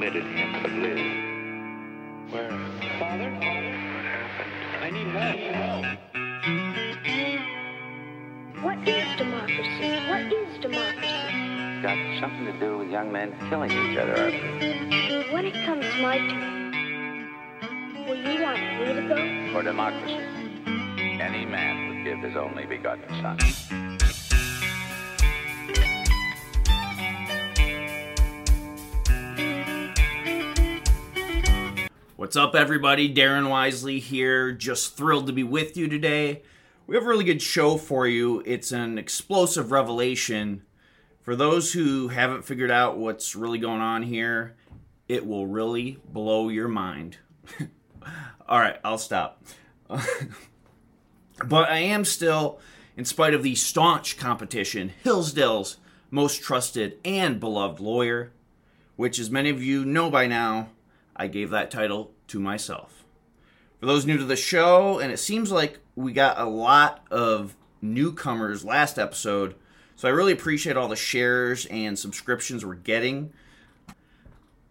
committed him to live. Where? Father? What happened? I need help. What is democracy? What is democracy? It's got something to do with young men killing each other, Arthur. When it comes my turn, will you want me to go? For democracy, any man would give his only begotten son. What's up, everybody? Darren Wisely here. Just thrilled to be with you today. We have a really good show for you. It's an explosive revelation. For those who haven't figured out what's really going on here, it will really blow your mind. All right, I'll stop. but I am still, in spite of the staunch competition, Hillsdale's most trusted and beloved lawyer, which, as many of you know by now, I gave that title to myself. For those new to the show, and it seems like we got a lot of newcomers last episode, so I really appreciate all the shares and subscriptions we're getting.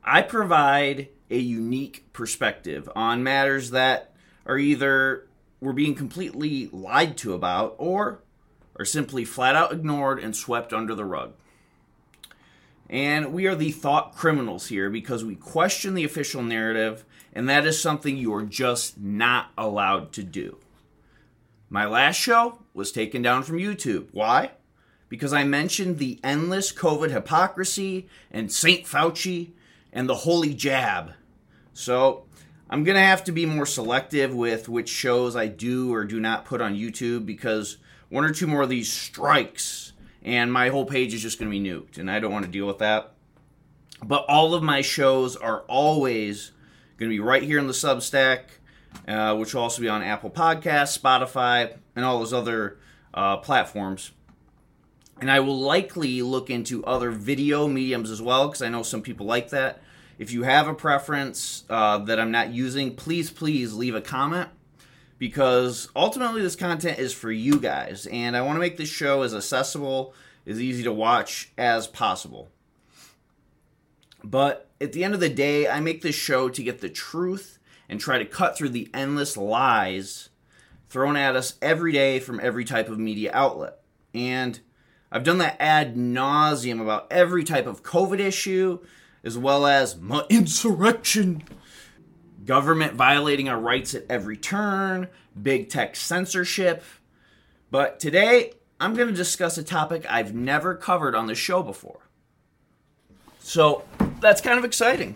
I provide a unique perspective on matters that are either we're being completely lied to about or are simply flat out ignored and swept under the rug. And we are the thought criminals here because we question the official narrative, and that is something you are just not allowed to do. My last show was taken down from YouTube. Why? Because I mentioned the endless COVID hypocrisy and St. Fauci and the holy jab. So I'm going to have to be more selective with which shows I do or do not put on YouTube because one or two more of these strikes and my whole page is just going to be nuked, and I don't want to deal with that. But all of my shows are always going to be right here in the Substack, uh, which will also be on Apple Podcasts, Spotify, and all those other uh, platforms. And I will likely look into other video mediums as well, because I know some people like that. If you have a preference uh, that I'm not using, please, please leave a comment because ultimately this content is for you guys and I want to make this show as accessible, as easy to watch as possible. But at the end of the day, I make this show to get the truth and try to cut through the endless lies thrown at us every day from every type of media outlet. And I've done that ad nauseum about every type of COVID issue, as well as my insurrection government violating our rights at every turn, big tech censorship. But today, I'm going to discuss a topic I've never covered on the show before. So that's kind of exciting.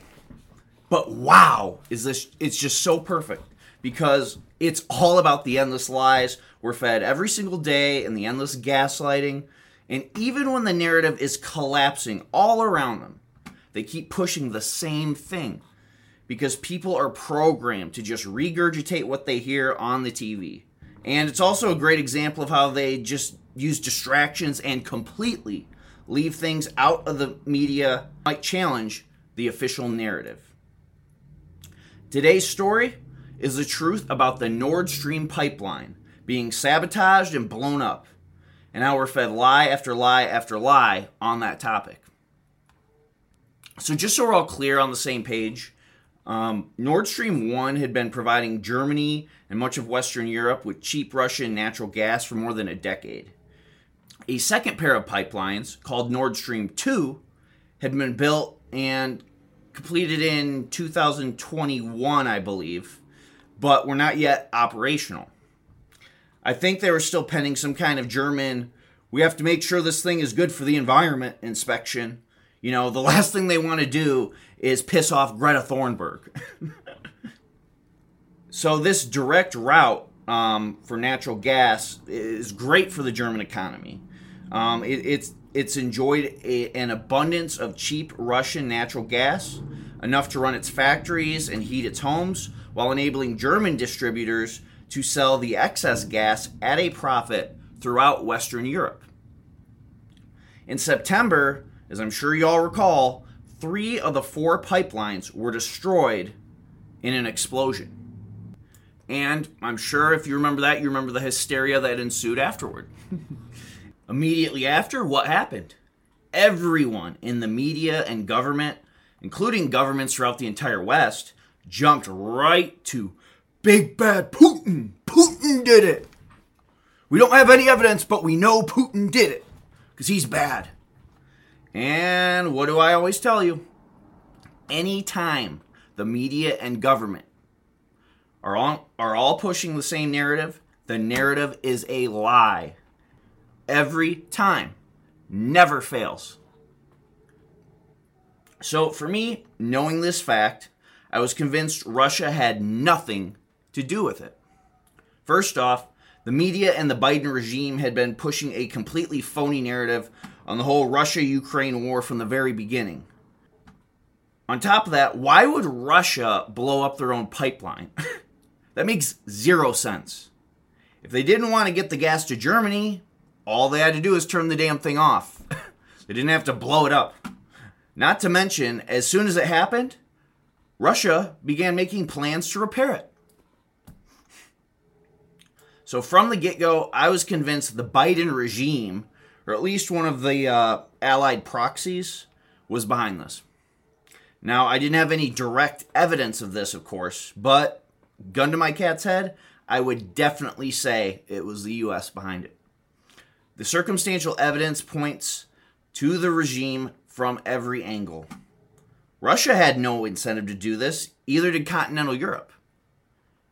But wow, is this it's just so perfect because it's all about the endless lies we're fed every single day and the endless gaslighting. And even when the narrative is collapsing all around them, they keep pushing the same thing because people are programmed to just regurgitate what they hear on the TV. And it's also a great example of how they just use distractions and completely leave things out of the media might challenge the official narrative. Today's story is the truth about the Nord Stream pipeline being sabotaged and blown up, and how we're fed lie after lie after lie on that topic. So, just so we're all clear on the same page, um, Nord Stream 1 had been providing Germany and much of Western Europe with cheap Russian natural gas for more than a decade. A second pair of pipelines, called Nord Stream 2, had been built and completed in 2021, I believe, but were not yet operational. I think they were still pending some kind of German, we have to make sure this thing is good for the environment inspection. You know, the last thing they want to do is piss off Greta Thunberg. so this direct route um, for natural gas is great for the German economy. Um, it, it's it's enjoyed a, an abundance of cheap Russian natural gas, enough to run its factories and heat its homes, while enabling German distributors to sell the excess gas at a profit throughout Western Europe. In September, as I'm sure you all recall, three of the four pipelines were destroyed in an explosion. And I'm sure if you remember that, you remember the hysteria that ensued afterward. Immediately after, what happened? Everyone in the media and government, including governments throughout the entire West, jumped right to big bad Putin. Putin did it. We don't have any evidence, but we know Putin did it because he's bad. And what do I always tell you? Anytime the media and government are all, are all pushing the same narrative, the narrative is a lie. Every time. Never fails. So, for me, knowing this fact, I was convinced Russia had nothing to do with it. First off, the media and the Biden regime had been pushing a completely phony narrative on the whole Russia Ukraine war from the very beginning. On top of that, why would Russia blow up their own pipeline? that makes zero sense. If they didn't want to get the gas to Germany, all they had to do is turn the damn thing off. they didn't have to blow it up. Not to mention, as soon as it happened, Russia began making plans to repair it. So from the get go, I was convinced the Biden regime, or at least one of the uh, allied proxies, was behind this. Now, I didn't have any direct evidence of this, of course, but gun to my cat's head, I would definitely say it was the U.S. behind it. The circumstantial evidence points to the regime from every angle. Russia had no incentive to do this, either did continental Europe.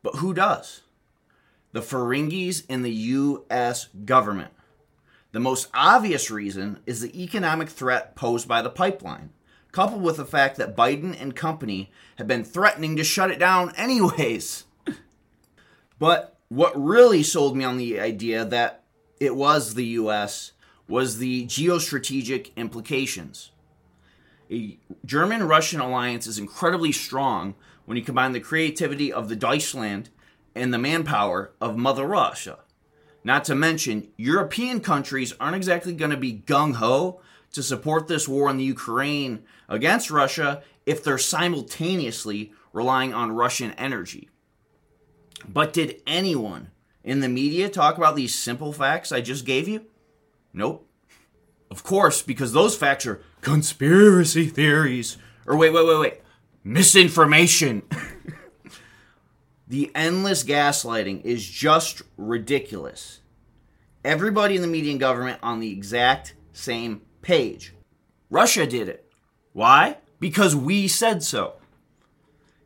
But who does? The Ferengis in the U.S. government. The most obvious reason is the economic threat posed by the pipeline, coupled with the fact that Biden and company have been threatening to shut it down anyways. but what really sold me on the idea that it was the U.S. was the geostrategic implications. A German Russian alliance is incredibly strong when you combine the creativity of the Deutschland and the manpower of Mother Russia. Not to mention, European countries aren't exactly going to be gung ho to support this war in the Ukraine against Russia if they're simultaneously relying on Russian energy. But did anyone in the media talk about these simple facts I just gave you? Nope. Of course, because those facts are conspiracy theories. Or wait, wait, wait, wait. Misinformation. the endless gaslighting is just ridiculous. Everybody in the media and government on the exact same page. Russia did it. Why? Because we said so.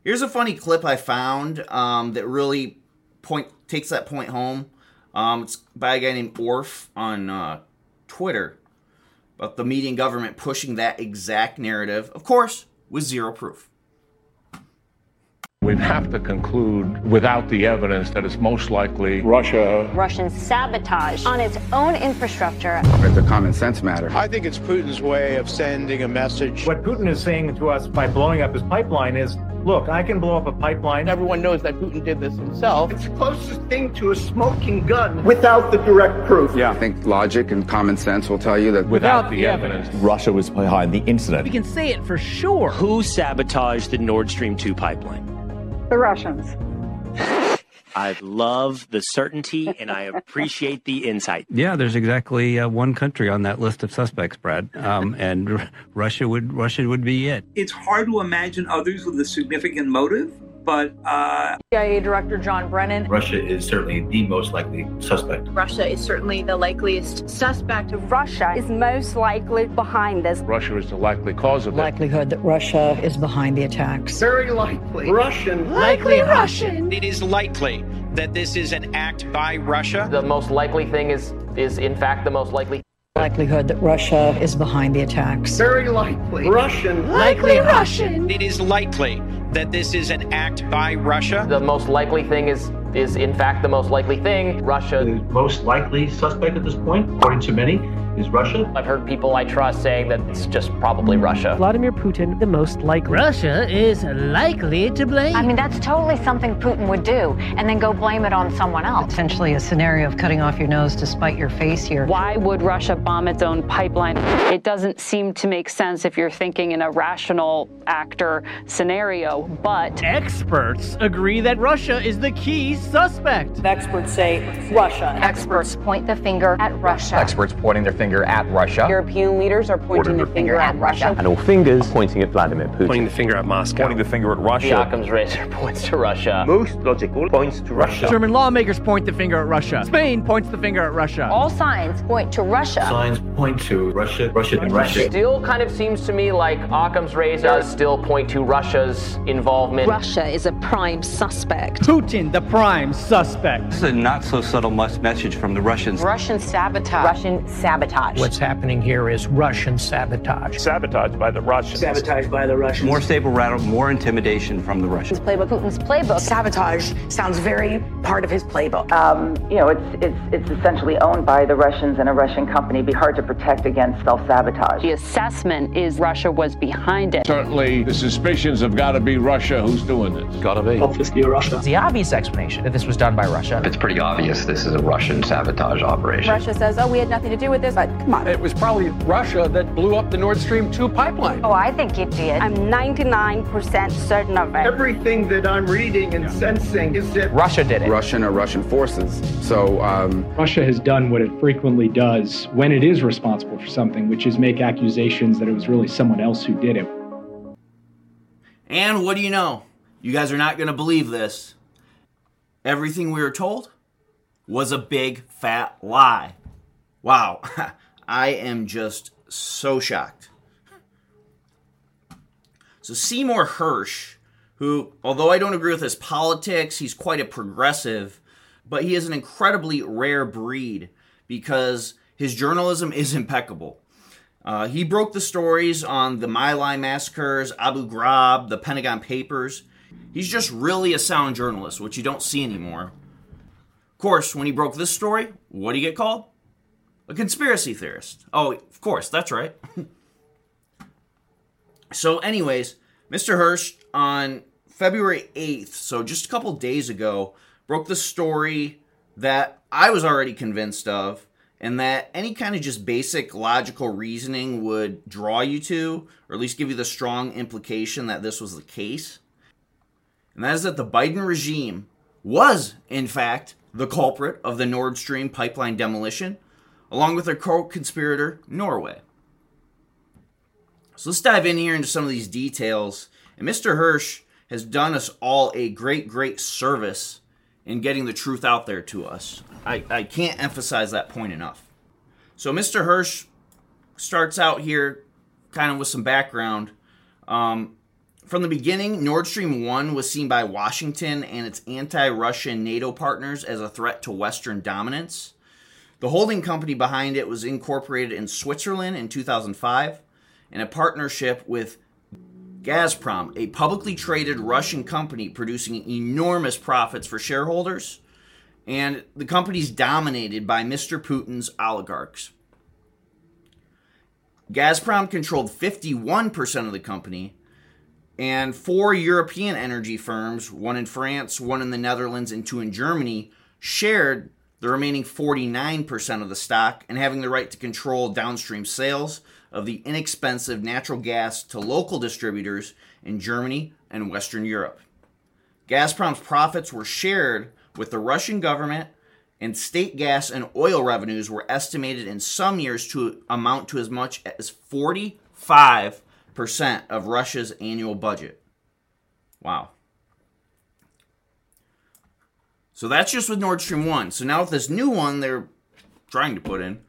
Here's a funny clip I found um, that really point takes that point home. Um, it's by a guy named Orf on uh, Twitter about the media and government pushing that exact narrative, of course, with zero proof. We'd have to conclude without the evidence that it's most likely Russia. Russian sabotage on its own infrastructure. It's a common sense matter. I think it's Putin's way of sending a message. What Putin is saying to us by blowing up his pipeline is look, I can blow up a pipeline. Everyone knows that Putin did this himself. It's the closest thing to a smoking gun without the direct proof. Yeah. I think logic and common sense will tell you that without, without the evidence, Russia was behind the incident. We can say it for sure. Who sabotaged the Nord Stream 2 pipeline? The Russians. I love the certainty and I appreciate the insight. Yeah, there's exactly uh, one country on that list of suspects, Brad, um, and r- Russia would Russia would be it. It's hard to imagine others with a significant motive but uh, CIA Director John Brennan. Russia is certainly the most likely suspect. Russia is certainly the likeliest suspect. Russia is most likely behind this. Russia is the likely cause of it. likelihood that Russia is behind the attacks. Very likely Russian. Likely Russian. It is likely that this is an act by Russia. The most likely thing is is in fact the most likely likelihood that Russia is behind the attacks. Very likely Russian. Likely Russian. It is likely that this is an act by Russia. The most likely thing is is in fact the most likely thing. Russia. The most likely suspect at this point, according to many, is Russia. I've heard people I trust saying that it's just probably Russia. Vladimir Putin, the most likely. Russia is likely to blame. I mean, that's totally something Putin would do, and then go blame it on someone else. Potentially a scenario of cutting off your nose to spite your face here. Why would Russia bomb its own pipeline? It doesn't seem to make sense if you're thinking in a rational actor scenario, but. Experts agree that Russia is the key suspect. Experts say Russia. Experts point the finger at Russia. Experts pointing their finger finger at Russia. European leaders are pointing the finger at Russia. And all fingers pointing at Vladimir Putin. Pointing the finger at Moscow. Pointing the finger at Russia. The Occam's razor points to Russia. Most logical points to Russia. German lawmakers point the finger at Russia. Spain points the finger at Russia. All signs point to Russia. Signs point to Russia, Russia, and Russia. It still kind of seems to me like Occam's razor does still point to Russia's involvement. Russia is a prime suspect. Putin, the prime suspect. This is a not so subtle message from the Russians. Russian sabotage. Russian sabotage. What's happening here is Russian sabotage. Sabotage by the Russians. Sabotage by the Russians. More stable rattle, more intimidation from the Russians. Playbook. Putin's playbook. Sabotage sounds very part of his playbook. Um, you know, it's it's it's essentially owned by the Russians and a Russian company. It'd be hard to protect against self-sabotage. The assessment is Russia was behind it. Certainly, the suspicions have got to be Russia who's doing this. Gotta be. Obviously, Russia. The obvious explanation that this was done by Russia. It's pretty obvious this is a Russian sabotage operation. Russia says, oh, we had nothing to do with this, but come on. It was probably Russia that blew up the Nord Stream 2 pipeline. Oh, I think it did. I'm 99% certain of it. Everything that I'm reading and sensing is that Russia did it. Russian or Russian forces. So, um, Russia has done what it frequently does when it is responsible for something, which is make accusations that it was really someone else who did it. And what do you know? You guys are not going to believe this. Everything we were told was a big fat lie. Wow. I am just so shocked. So, Seymour Hersh, who, although I don't agree with his politics, he's quite a progressive, but he is an incredibly rare breed because his journalism is impeccable. Uh, he broke the stories on the My Lai massacres, Abu Ghraib, the Pentagon Papers. He's just really a sound journalist, which you don't see anymore. Of course, when he broke this story, what do you get called? A conspiracy theorist. Oh, of course, that's right. so, anyways, Mr. Hersh on February 8th, so just a couple days ago, broke the story that I was already convinced of and that any kind of just basic logical reasoning would draw you to, or at least give you the strong implication that this was the case. And that is that the Biden regime was, in fact, the culprit of the Nord Stream pipeline demolition, along with their co conspirator, Norway. So let's dive in here into some of these details. And Mr. Hersh has done us all a great, great service in getting the truth out there to us. I, I can't emphasize that point enough. So, Mr. Hersh starts out here kind of with some background. Um, from the beginning, Nord Stream 1 was seen by Washington and its anti Russian NATO partners as a threat to Western dominance. The holding company behind it was incorporated in Switzerland in 2005 in a partnership with Gazprom, a publicly traded Russian company producing enormous profits for shareholders, and the company's dominated by Mr. Putin's oligarchs. Gazprom controlled 51% of the company, and four European energy firms, one in France, one in the Netherlands, and two in Germany, shared the remaining 49% of the stock and having the right to control downstream sales of the inexpensive natural gas to local distributors in Germany and Western Europe. Gazprom's profits were shared with the Russian government, and state gas and oil revenues were estimated in some years to amount to as much as 45% of Russia's annual budget. Wow. So that's just with Nord Stream 1. So now with this new one they're trying to put in,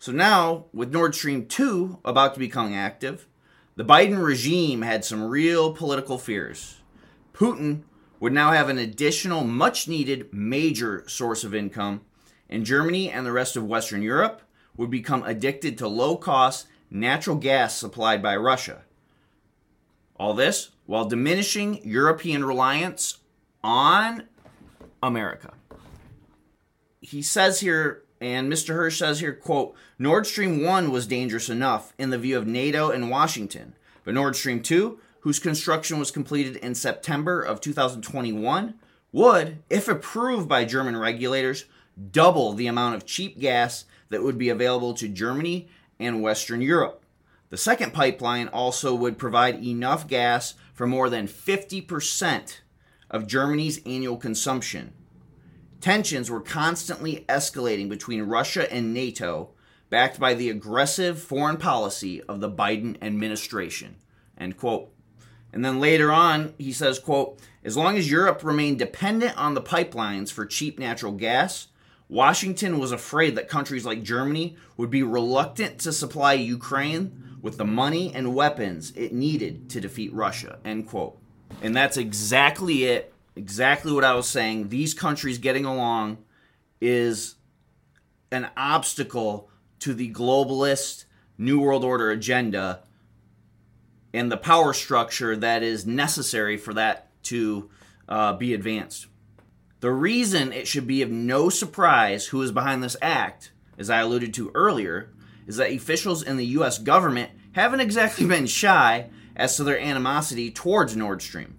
so now, with Nord Stream 2 about to become active, the Biden regime had some real political fears. Putin would now have an additional, much needed major source of income, and Germany and the rest of Western Europe would become addicted to low cost natural gas supplied by Russia. All this while diminishing European reliance on America. He says here and Mr. Hersh says here, quote, Nord Stream 1 was dangerous enough in the view of NATO and Washington, but Nord Stream 2, whose construction was completed in September of 2021, would, if approved by German regulators, double the amount of cheap gas that would be available to Germany and Western Europe. The second pipeline also would provide enough gas for more than 50% of Germany's annual consumption. Tensions were constantly escalating between Russia and NATO backed by the aggressive foreign policy of the Biden administration. End quote. And then later on, he says, quote, as long as Europe remained dependent on the pipelines for cheap natural gas, Washington was afraid that countries like Germany would be reluctant to supply Ukraine with the money and weapons it needed to defeat Russia. End quote. And that's exactly it. Exactly what I was saying. These countries getting along is an obstacle to the globalist New World Order agenda and the power structure that is necessary for that to uh, be advanced. The reason it should be of no surprise who is behind this act, as I alluded to earlier, is that officials in the US government haven't exactly been shy as to their animosity towards Nord Stream.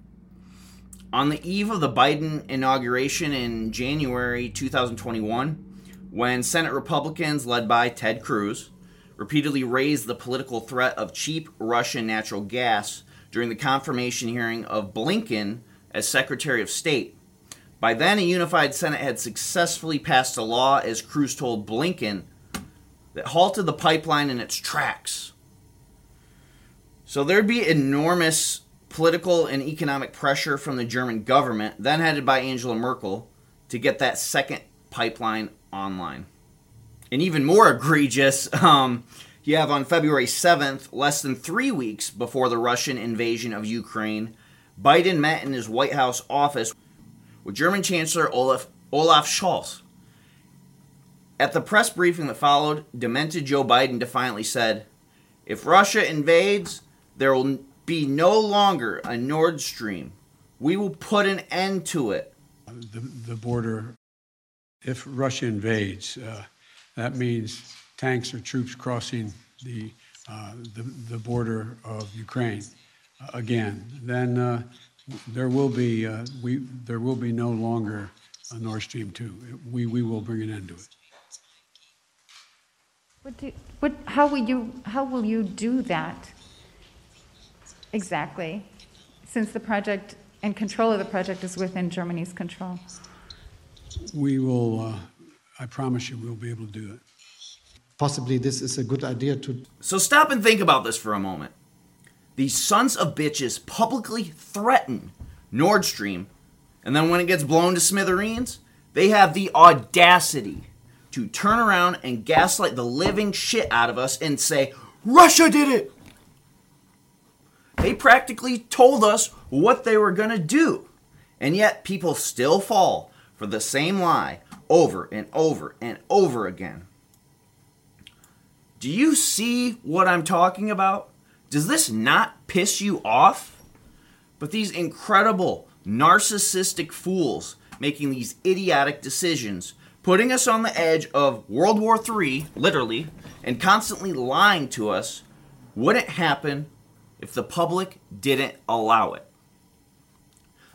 On the eve of the Biden inauguration in January 2021, when Senate Republicans led by Ted Cruz repeatedly raised the political threat of cheap Russian natural gas during the confirmation hearing of Blinken as Secretary of State. By then, a unified Senate had successfully passed a law, as Cruz told Blinken, that halted the pipeline in its tracks. So there'd be enormous political and economic pressure from the German government, then headed by Angela Merkel, to get that second pipeline online. And even more egregious, um, you have on February 7th, less than three weeks before the Russian invasion of Ukraine, Biden met in his White House office with German Chancellor Olaf, Olaf Scholz. At the press briefing that followed, demented Joe Biden defiantly said, If Russia invades, there will be no longer a Nord Stream. We will put an end to it. The, the border, if Russia invades, uh, that means tanks or troops crossing the, uh, the, the, border of Ukraine uh, again. Then uh, there will be uh, we there will be no longer a Nord Stream two. We we will bring an end to it. What do, what, how will you how will you do that exactly? Since the project and control of the project is within Germany's control. We will. Uh, I promise you, we'll be able to do it. Possibly, this is a good idea to. So stop and think about this for a moment. These sons of bitches publicly threaten Nord Stream, and then when it gets blown to smithereens, they have the audacity to turn around and gaslight the living shit out of us and say, Russia did it! They practically told us what they were going to do. And yet people still fall for the same lie over and over and over again. Do you see what I'm talking about? Does this not piss you off? But these incredible narcissistic fools making these idiotic decisions, putting us on the edge of World War III, literally, and constantly lying to us, wouldn't happen if the public didn't allow it.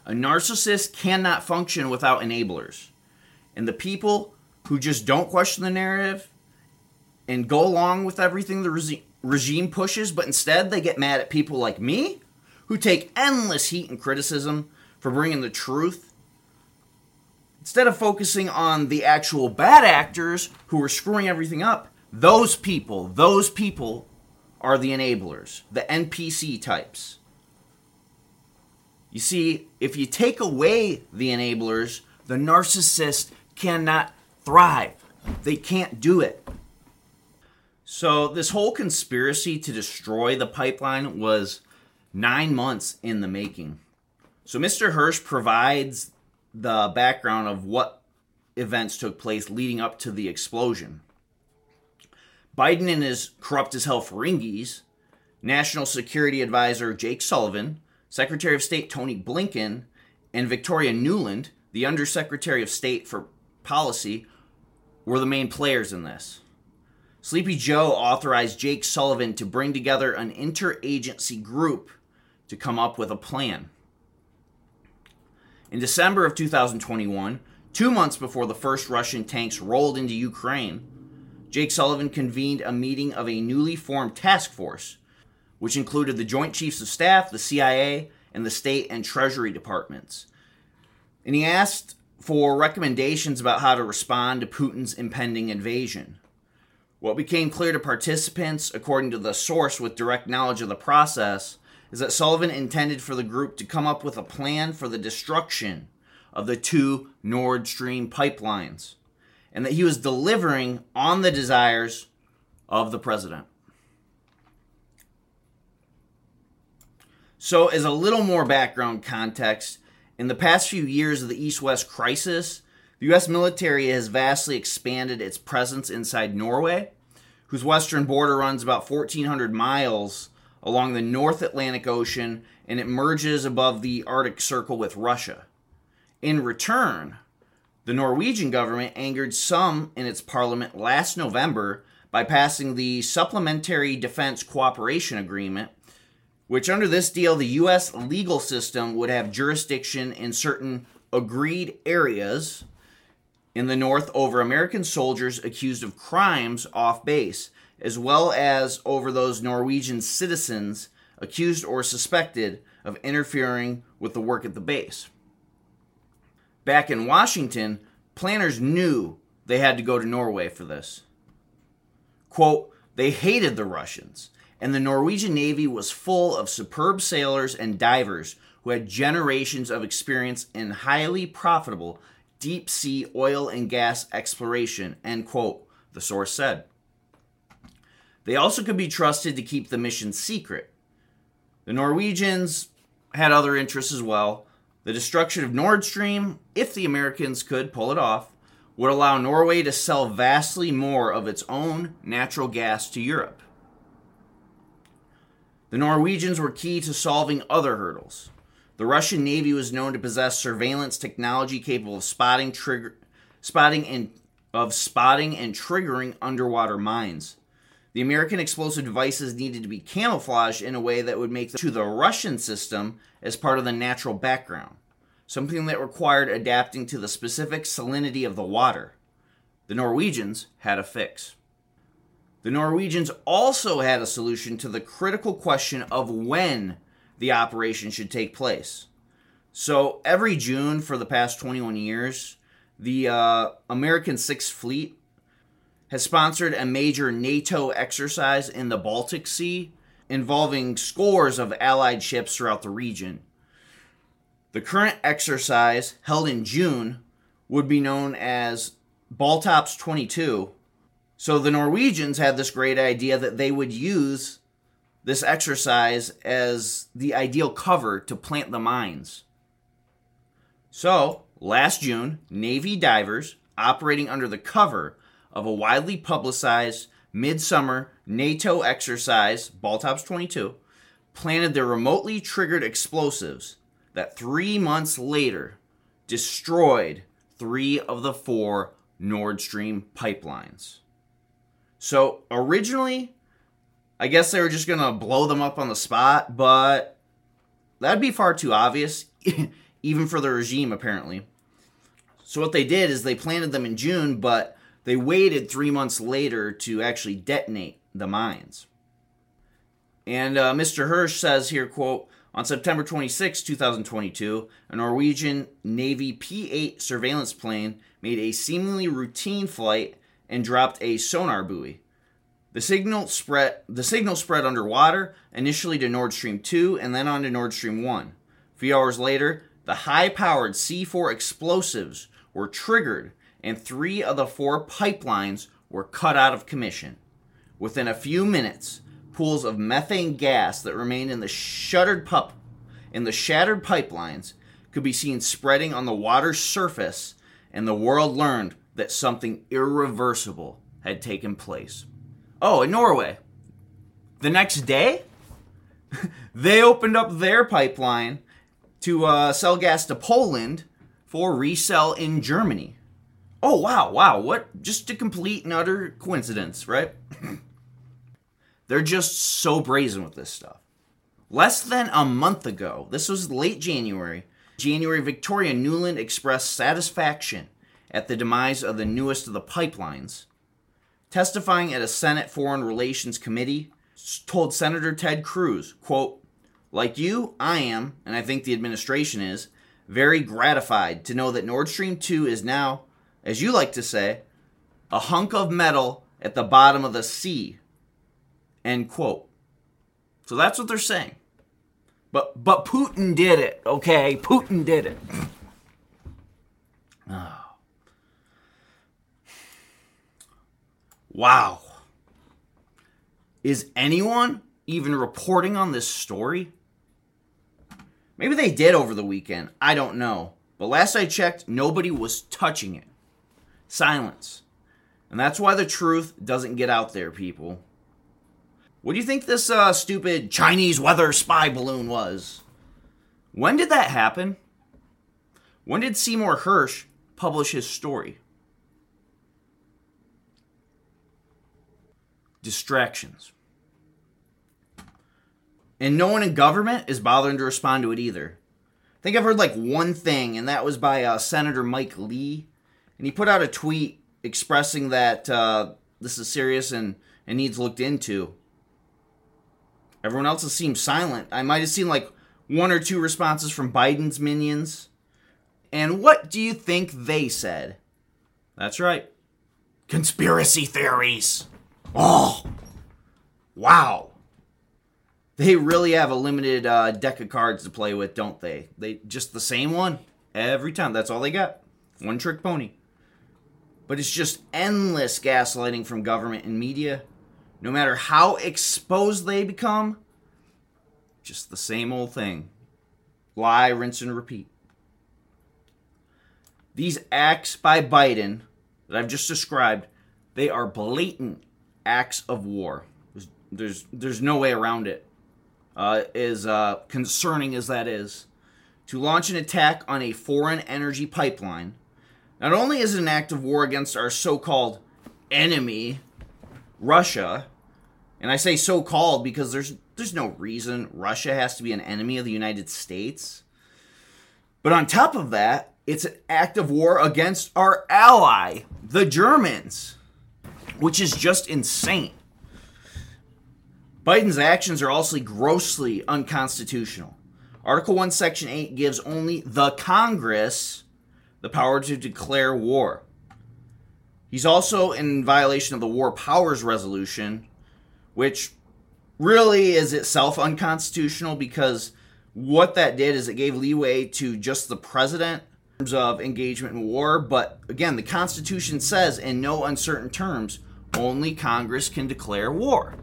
A narcissist cannot function without enablers. And the people who just don't question the narrative and go along with everything the regi- regime pushes, but instead they get mad at people like me who take endless heat and criticism for bringing the truth. Instead of focusing on the actual bad actors who are screwing everything up, those people, those people are the enablers, the NPC types. You see, if you take away the enablers, the narcissist cannot thrive. They can't do it. So, this whole conspiracy to destroy the pipeline was nine months in the making. So, Mr. Hersh provides the background of what events took place leading up to the explosion. Biden and his corrupt as hell Ferengies, National Security Advisor Jake Sullivan, Secretary of State Tony Blinken, and Victoria Nuland, the Undersecretary of State for Policy, were the main players in this. Sleepy Joe authorized Jake Sullivan to bring together an interagency group to come up with a plan. In December of 2021, two months before the first Russian tanks rolled into Ukraine, Jake Sullivan convened a meeting of a newly formed task force, which included the Joint Chiefs of Staff, the CIA, and the State and Treasury departments. And he asked for recommendations about how to respond to Putin's impending invasion. What became clear to participants, according to the source with direct knowledge of the process, is that Sullivan intended for the group to come up with a plan for the destruction of the two Nord Stream pipelines, and that he was delivering on the desires of the president. So, as a little more background context, in the past few years of the East West crisis, the U.S. military has vastly expanded its presence inside Norway, whose western border runs about 1,400 miles along the North Atlantic Ocean and it merges above the Arctic Circle with Russia. In return, the Norwegian government angered some in its parliament last November by passing the Supplementary Defense Cooperation Agreement, which under this deal, the U.S. legal system would have jurisdiction in certain agreed areas in the North over American soldiers accused of crimes off base, as well as over those Norwegian citizens accused or suspected of interfering with the work at the base. Back in Washington, planners knew they had to go to Norway for this. Quote, they hated the Russians, and the Norwegian Navy was full of superb sailors and divers who had generations of experience in highly profitable deep sea oil and gas exploration, end quote, the source said. They also could be trusted to keep the mission secret. The Norwegians had other interests as well. The destruction of Nord Stream, if the Americans could pull it off, would allow Norway to sell vastly more of its own natural gas to Europe. The Norwegians were key to solving other hurdles. The Russian Navy was known to possess surveillance technology capable of spotting trigger spotting and of spotting and triggering underwater mines. The American explosive devices needed to be camouflaged in a way that would make them to the Russian system as part of the natural background, something that required adapting to the specific salinity of the water. The Norwegians had a fix. The Norwegians also had a solution to the critical question of when the operation should take place. So every June for the past 21 years, the uh, American Sixth Fleet has sponsored a major NATO exercise in the Baltic Sea involving scores of Allied ships throughout the region. The current exercise, held in June, would be known as Baltops 22. So the Norwegians had this great idea that they would use this exercise as the ideal cover to plant the mines. So, last June, Navy divers operating under the cover of a widely publicized midsummer NATO exercise, Baltops 22, planted their remotely triggered explosives that three months later destroyed three of the four Nord Stream pipelines. So, originally, I guess they were just going to blow them up on the spot, but that'd be far too obvious, even for the regime, apparently. So, what they did is they planted them in June, but they waited three months later to actually detonate the mines. And uh, Mr. Hersh says here, quote, on September 26, 2022, a Norwegian Navy P 8 surveillance plane made a seemingly routine flight and dropped a sonar buoy. The signal spread the signal spread underwater, initially to Nord Stream 2 and then on to Nord Stream 1. A few hours later, the high-powered C4 explosives were triggered and 3 of the 4 pipelines were cut out of commission. Within a few minutes, pools of methane gas that remained in the shuttered pup in the shattered pipelines could be seen spreading on the water's surface, and the world learned that something irreversible had taken place. Oh, in Norway. The next day, they opened up their pipeline to uh, sell gas to Poland for resell in Germany. Oh, wow, wow. What? Just a complete and utter coincidence, right? They're just so brazen with this stuff. Less than a month ago, this was late January, January Victoria Nuland expressed satisfaction at the demise of the newest of the pipelines testifying at a Senate Foreign Relations Committee, told Senator Ted Cruz, quote, like you, I am, and I think the administration is, very gratified to know that Nord Stream 2 is now, as you like to say, a hunk of metal at the bottom of the sea. End quote. So that's what they're saying. But but Putin did it, okay? Putin did it. Oh. Wow. Is anyone even reporting on this story? Maybe they did over the weekend. I don't know. But last I checked, nobody was touching it. Silence. And that's why the truth doesn't get out there, people. What do you think this uh, stupid Chinese weather spy balloon was? When did that happen? When did Seymour Hersh publish his story? Distractions. And no one in government is bothering to respond to it either. I think I've heard like one thing, and that was by uh, Senator Mike Lee. And he put out a tweet expressing that uh, this is serious and, and needs looked into. Everyone else has seemed silent. I might have seen like one or two responses from Biden's minions. And what do you think they said? That's right. Conspiracy theories. Oh, wow. They really have a limited uh, deck of cards to play with, don't they? They just the same one every time. That's all they got. One trick pony. But it's just endless gaslighting from government and media. No matter how exposed they become, just the same old thing. Lie, rinse, and repeat. These acts by Biden that I've just described, they are blatant acts of war. There's there's, there's no way around it. Uh, as uh, concerning as that is, to launch an attack on a foreign energy pipeline, not only is it an act of war against our so-called enemy, Russia, and I say so-called because there's there's no reason Russia has to be an enemy of the United States. But on top of that, it's an act of war against our ally, the Germans, which is just insane. Biden's actions are also grossly unconstitutional. Article 1, Section 8 gives only the Congress the power to declare war. He's also in violation of the War Powers Resolution, which really is itself unconstitutional because what that did is it gave leeway to just the president in terms of engagement in war. But again, the Constitution says in no uncertain terms only Congress can declare war.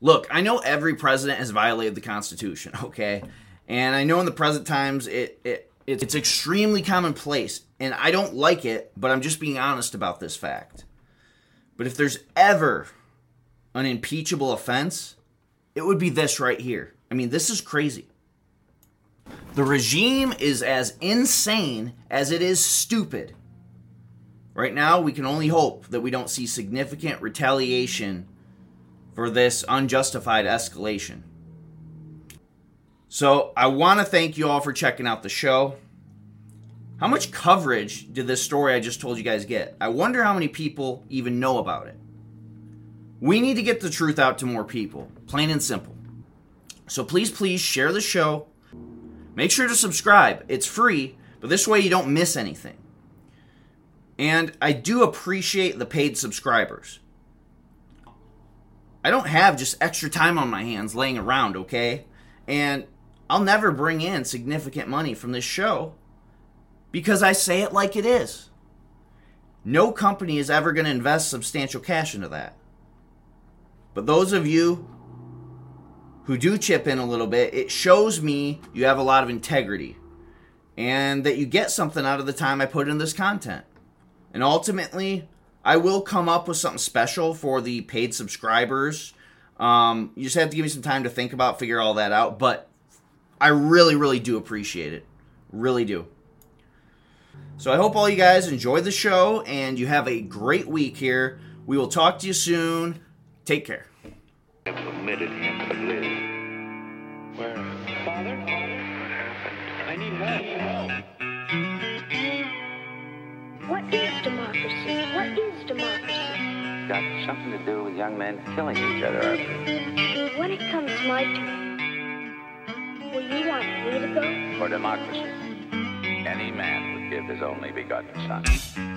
Look, I know every president has violated the Constitution, okay? And I know in the present times it, it it's extremely commonplace, and I don't like it, but I'm just being honest about this fact. But if there's ever an impeachable offense, it would be this right here. I mean, this is crazy. The regime is as insane as it is stupid. Right now, we can only hope that we don't see significant retaliation for this unjustified escalation. So, I want to thank you all for checking out the show. How much coverage did this story I just told you guys get? I wonder how many people even know about it. We need to get the truth out to more people, plain and simple. So please, please share the show. Make sure to subscribe. It's free, but this way you don't miss anything. And I do appreciate the paid subscribers. I don't have just extra time on my hands laying around, okay? And I'll never bring in significant money from this show because I say it like it is. No company is ever going to invest substantial cash into that. But those of you who do chip in a little bit, it shows me you have a lot of integrity and that you get something out of the time I put in this content. And ultimately, I will come up with something special for the paid subscribers. Um, you just have to give me some time to think about, figure all that out. But I really, really do appreciate it. Really do. So I hope all you guys enjoy the show and you have a great week here. We will talk to you soon. Take care. I permitted him to live. Where? Father? I need help. What is democracy? What is democracy? Got something to do with young men killing each other, I believe. When it comes my turn, you want me to go? For democracy, any man would give his only begotten son.